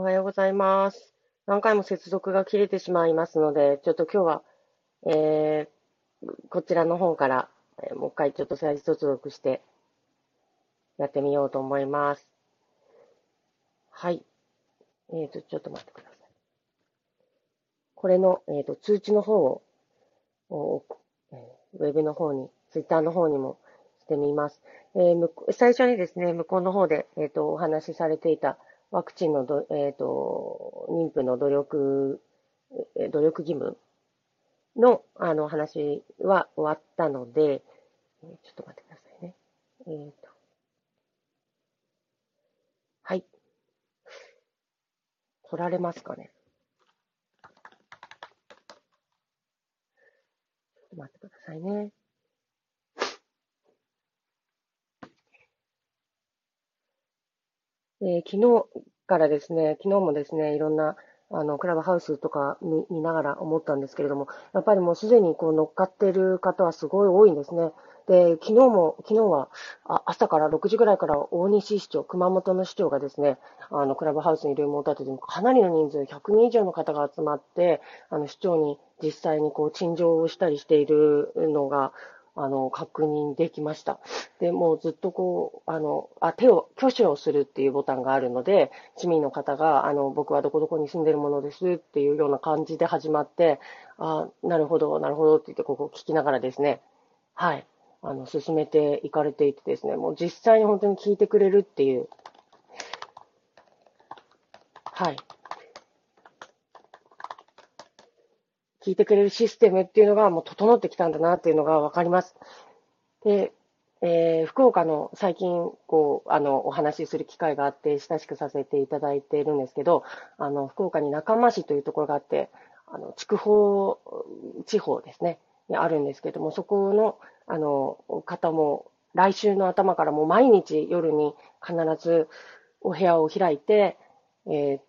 おはようございます。何回も接続が切れてしまいますので、ちょっと今日は、えー、こちらの方から、えー、もう一回ちょっと再接続してやってみようと思います。はい。えっ、ー、と、ちょっと待ってください。これの、えっ、ー、と、通知の方を、えー、ウェブの方に、ツイッターの方にもしてみます。えー、最初にですね、向こうの方で、えっ、と、お話しされていた、ワクチンのど、えっ、ー、と、妊婦の努力、努力義務の、あの、話は終わったので、ちょっと待ってくださいね。えっ、ー、と。はい。来られますかね。ちょっと待ってくださいね。えー、昨日からですね、昨日もですね、いろんな、あの、クラブハウスとか見見ながら思ったんですけれども、やっぱりもうすでにこう乗っかってる方はすごい多いんですね。で、昨日も、昨日は、あ朝から6時ぐらいから大西市長、熊本の市長がですね、あの、クラブハウスにいるも立てて、かなりの人数、100人以上の方が集まって、あの、市長に実際にこう、陳情をしたりしているのが、あの、確認できました。で、もうずっとこう、あの、あ、手を、挙手をするっていうボタンがあるので、市民の方が、あの、僕はどこどこに住んでるものですっていうような感じで始まって、あ、なるほど、なるほどって言って、ここ聞きながらですね、はい、あの、進めていかれていてですね、もう実際に本当に聞いてくれるっていう、はい、聞いてくれるシステムっていうのがもう整ってきたんだなっていうのがわかります。で、えー、福岡の最近、こう、あの、お話しする機会があって、親しくさせていただいているんですけど、あの、福岡に中間市というところがあって、あの、筑豊地方ですね、にあるんですけども、そこの、あの、方も、来週の頭からもう毎日夜に必ずお部屋を開いて、えー、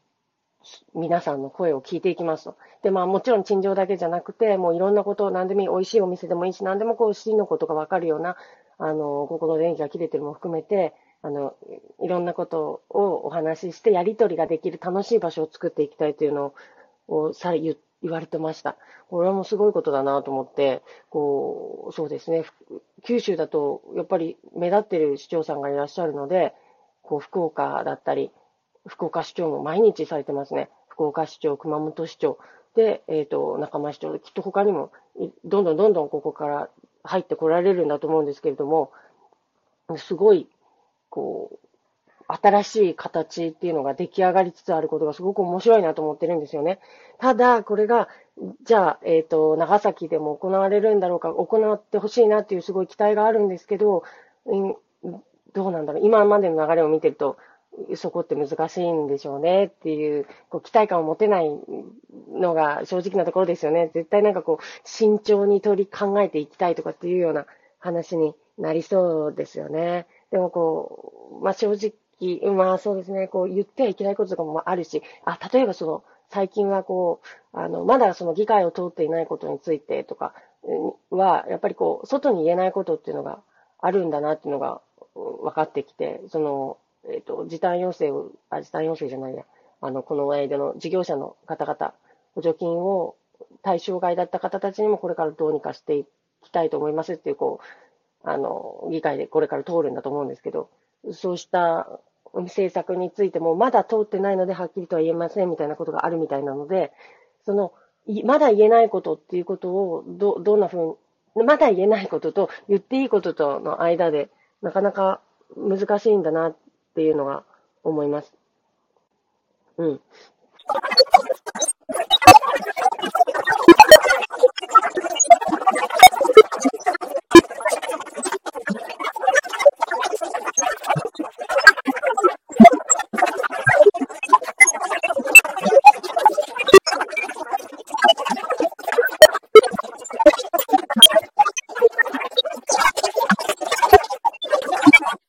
皆さんの声を聞いていきますと。で、まあもちろん陳情だけじゃなくて、もういろんなことを何でもいい、美味しいお店でもいいし、何でもこう、真のことがわかるような、あの、ここの電気が切れてるも含めて、あの、いろんなことをお話しして、やりとりができる楽しい場所を作っていきたいというのをさ言言われてました。これはもうすごいことだなと思って、こう、そうですね、九州だとやっぱり目立ってる市長さんがいらっしゃるので、こう、福岡だったり、福岡市長も毎日されてますね。福岡市長、熊本市長、で、えっ、ー、と、仲間市長、きっと他にも、どんどんどんどんここから入ってこられるんだと思うんですけれども、すごい、こう、新しい形っていうのが出来上がりつつあることがすごく面白いなと思ってるんですよね。ただ、これが、じゃあ、えっ、ー、と、長崎でも行われるんだろうか、行ってほしいなっていうすごい期待があるんですけど、うんどうなんだろう。今までの流れを見てると、そこって難しいんでしょうねっていう、こう期待感を持てないのが正直なところですよね。絶対なんかこう、慎重に取り考えていきたいとかっていうような話になりそうですよね。でもこう、まあ正直、まあそうですね、こう言ってはいけないこととかもあるし、あ、例えばその、最近はこう、あの、まだその議会を通っていないことについてとかは、やっぱりこう、外に言えないことっていうのがあるんだなっていうのが分かってきて、その、えっ、ー、と、時短要請を、あ、時短要請じゃないや、あの、この間の事業者の方々、補助金を対象外だった方たちにもこれからどうにかしていきたいと思いますっていう、こう、あの、議会でこれから通るんだと思うんですけど、そうした政策についてもまだ通ってないのではっきりとは言えませんみたいなことがあるみたいなので、その、まだ言えないことっていうことをど、どんなふうに、まだ言えないことと言っていいこととの間で、なかなか難しいんだなっっていうのが思います。うん。